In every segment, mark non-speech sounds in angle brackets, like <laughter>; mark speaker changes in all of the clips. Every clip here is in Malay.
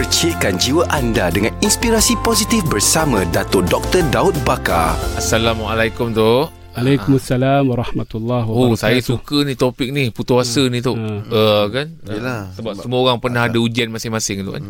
Speaker 1: Percikkan jiwa anda dengan inspirasi positif bersama Dato' Dr. Daud Bakar.
Speaker 2: Assalamualaikum tu.
Speaker 3: Waalaikumsalam warahmatullahi
Speaker 2: Oh,
Speaker 3: wabarakatuh.
Speaker 2: saya suka ni topik ni putus asa ni tu.
Speaker 3: Hmm.
Speaker 2: Uh, kan?
Speaker 4: Yelah.
Speaker 2: Sebab semua orang pernah ada ujian masing-masing tu kan.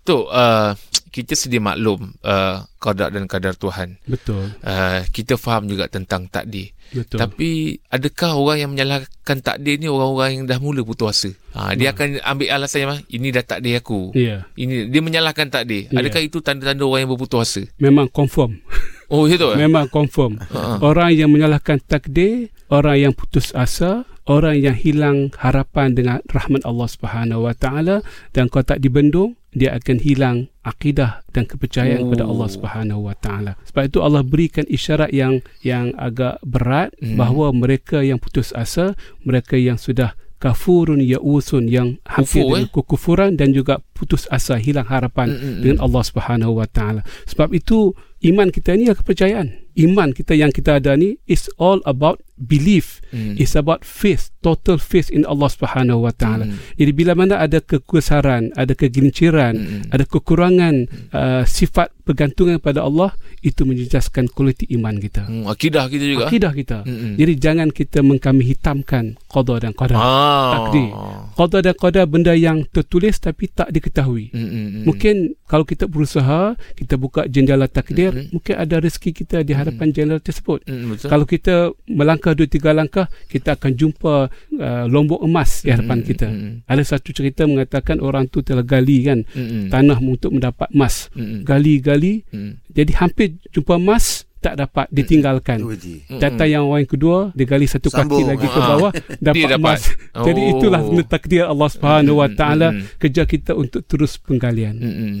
Speaker 2: Tu uh, kita sedia maklum uh, qada dan kadar Tuhan.
Speaker 3: Betul,
Speaker 2: Uh, kita faham juga tentang takdir.
Speaker 3: betul.
Speaker 2: Tapi adakah orang yang menyalahkan takdir ni orang-orang yang dah mula putus asa? Ha, dia akan ambil alasan yang ini dah takdir aku.
Speaker 3: ya,
Speaker 2: Ini dia menyalahkan takdir.
Speaker 3: Ya.
Speaker 2: Adakah itu tanda-tanda orang yang berputus asa?
Speaker 3: memang confirm. <laughs>
Speaker 2: Oh, ya tu. eh?
Speaker 3: Memang confirm.
Speaker 2: Ha.
Speaker 3: Orang yang menyalahkan takdir, orang yang putus asa, orang yang hilang harapan dengan rahmat Allah Subhanahu Wa Taala dan kau tak dibendung, dia akan hilang akidah dan kepercayaan
Speaker 2: Oh.
Speaker 3: kepada Allah Subhanahu Wa Taala. Sebab itu Allah berikan isyarat yang yang agak berat
Speaker 2: Hmm.
Speaker 3: bahawa mereka yang putus asa, mereka yang sudah kafurun yausun yang hampir
Speaker 2: Kufur,
Speaker 3: dengan kekufuran dan juga putus asa, hilang harapan
Speaker 2: Mm, mm, mm.
Speaker 3: dengan Allah Subhanahu Wa Taala. Sebab itu iman kita ni adalah kepercayaan. Iman kita yang kita ada ni is all about belief.
Speaker 2: Hmm.
Speaker 3: It's about faith, total faith in Allah Subhanahu Wa Taala.
Speaker 2: Hmm.
Speaker 3: Jadi bila mana ada kekusaran, ada kegelinciran,
Speaker 2: Hmm.
Speaker 3: ada kekurangan uh, sifat pergantungan pada Allah, itu menjejaskan kualiti iman kita.
Speaker 2: Hmm, akidah kita juga.
Speaker 3: Akidah kita.
Speaker 2: Hmm.
Speaker 3: Jadi jangan kita mengkami hitamkan qada dan qadar.
Speaker 2: Ah.
Speaker 3: takdir. Qada dan qadar benda yang tertulis tapi tak diketahui.
Speaker 2: Hmm, hmm, hmm.
Speaker 3: Mungkin kalau kita berusaha, kita buka jendela takdir,
Speaker 2: Mhm.
Speaker 3: mungkin ada rezeki kita di hadapan jendela tersebut.
Speaker 2: Betul.
Speaker 3: Kalau kita melangkah dua tiga langkah, kita akan jumpa uh, lombok emas di hadapan
Speaker 2: Mhm,
Speaker 3: kita.
Speaker 2: mhm.
Speaker 3: Ada satu cerita mengatakan orang tu telah gali kan
Speaker 2: Hmm, hmm.
Speaker 3: tanah untuk mendapat emas.
Speaker 2: Hmm,
Speaker 3: Gali-gali,
Speaker 2: hmm.
Speaker 3: jadi hampir jumpa emas tak dapat ditinggalkan.
Speaker 4: Tu
Speaker 3: Datang yang orang kedua, dia gali satu kaki
Speaker 4: Sambung.
Speaker 3: lagi ke
Speaker 2: Ah.
Speaker 3: bawah, <laughs> dapat
Speaker 2: Dia dapat.
Speaker 3: emas. Jadi
Speaker 2: Oh.
Speaker 3: itulah takdir Allah Subhanahu Wa Taala kerja kita untuk terus penggalian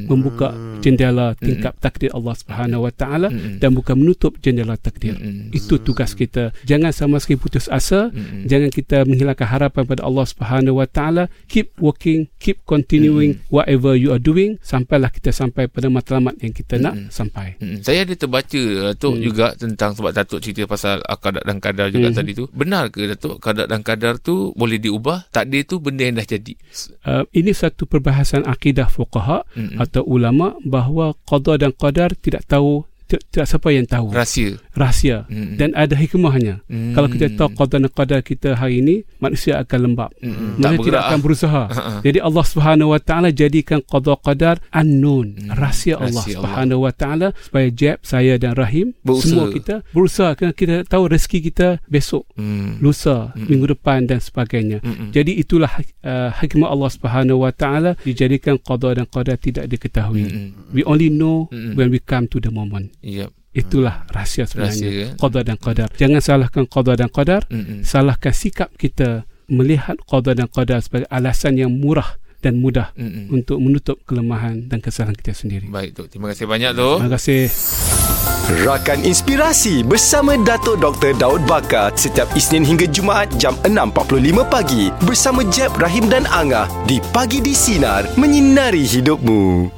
Speaker 3: membuka jendela tingkap takdir Allah Subhanahu Wa Taala dan bukan menutup jendela takdir. Itu tugas kita. Jangan sama sekali putus asa, jangan kita menghilangkan harapan pada Allah Subhanahu Wa Taala. Keep working, keep continuing whatever you are doing sampailah kita sampai pada matlamat yang kita nak sampai.
Speaker 2: Saya ada terbaca Datuk
Speaker 3: Hmm.
Speaker 2: juga tentang sebab Datuk cerita pasal ah, kadar dan kadar juga
Speaker 3: Hmm.
Speaker 2: tadi tu. Benar ke Datuk kadar dan kadar tu boleh diubah? Takdir tu benda yang dah jadi.
Speaker 3: Uh, ini satu perbahasan akidah fuqaha
Speaker 2: Hmm.
Speaker 3: atau ulama bahawa qada dan qadar tidak tahu tidak, tidak siapa yang tahu.
Speaker 2: Rahsia.
Speaker 3: Rahsia
Speaker 2: Hmm.
Speaker 3: dan ada hikmahnya.
Speaker 2: Hmm.
Speaker 3: Kalau kita tahu qada dan qadar kita hari ini, manusia akan lembab.
Speaker 2: Tak
Speaker 3: Manusia tidak
Speaker 2: bergerak.
Speaker 3: akan berusaha.
Speaker 2: ah.
Speaker 3: Jadi Allah Subhanahu Wa Taala jadikan qada qadar unknown,
Speaker 2: Hmm.
Speaker 3: rahsia Allah
Speaker 2: Rahsia.
Speaker 3: Subhanahu Wa Taala supaya Jeb, saya dan Rahim
Speaker 2: Berusaha.
Speaker 3: semua kita berusaha kerana kita tahu rezeki kita besok,
Speaker 2: Hmm.
Speaker 3: lusa,
Speaker 2: Hmm.
Speaker 3: minggu depan dan sebagainya.
Speaker 2: Hmm.
Speaker 3: Jadi itulah uh, hikmah Allah Subhanahu Wa Taala dijadikan qada dan qadar tidak diketahui.
Speaker 2: Hmm.
Speaker 3: We only know
Speaker 2: Hmm.
Speaker 3: when we come to the moment.
Speaker 2: Yep.
Speaker 3: Itulah rahsia
Speaker 2: Rahsia
Speaker 3: sebenarnya.
Speaker 2: kan?
Speaker 3: Qada dan qadar. Jangan salahkan qada dan qadar,
Speaker 2: Hmm.
Speaker 3: salahkan sikap kita melihat qada dan qadar sebagai alasan yang murah dan mudah
Speaker 2: Hmm.
Speaker 3: untuk menutup kelemahan dan kesalahan kita sendiri.
Speaker 2: Baik tu. Terima kasih banyak tu.
Speaker 3: Terima kasih.
Speaker 1: Rakan Inspirasi bersama Dato' Dr. Daud Bakar setiap Isnin hingga Jumaat jam 6.45 pagi bersama Jeb, Rahim dan Angah di Pagi di Sinar menyinari hidupmu.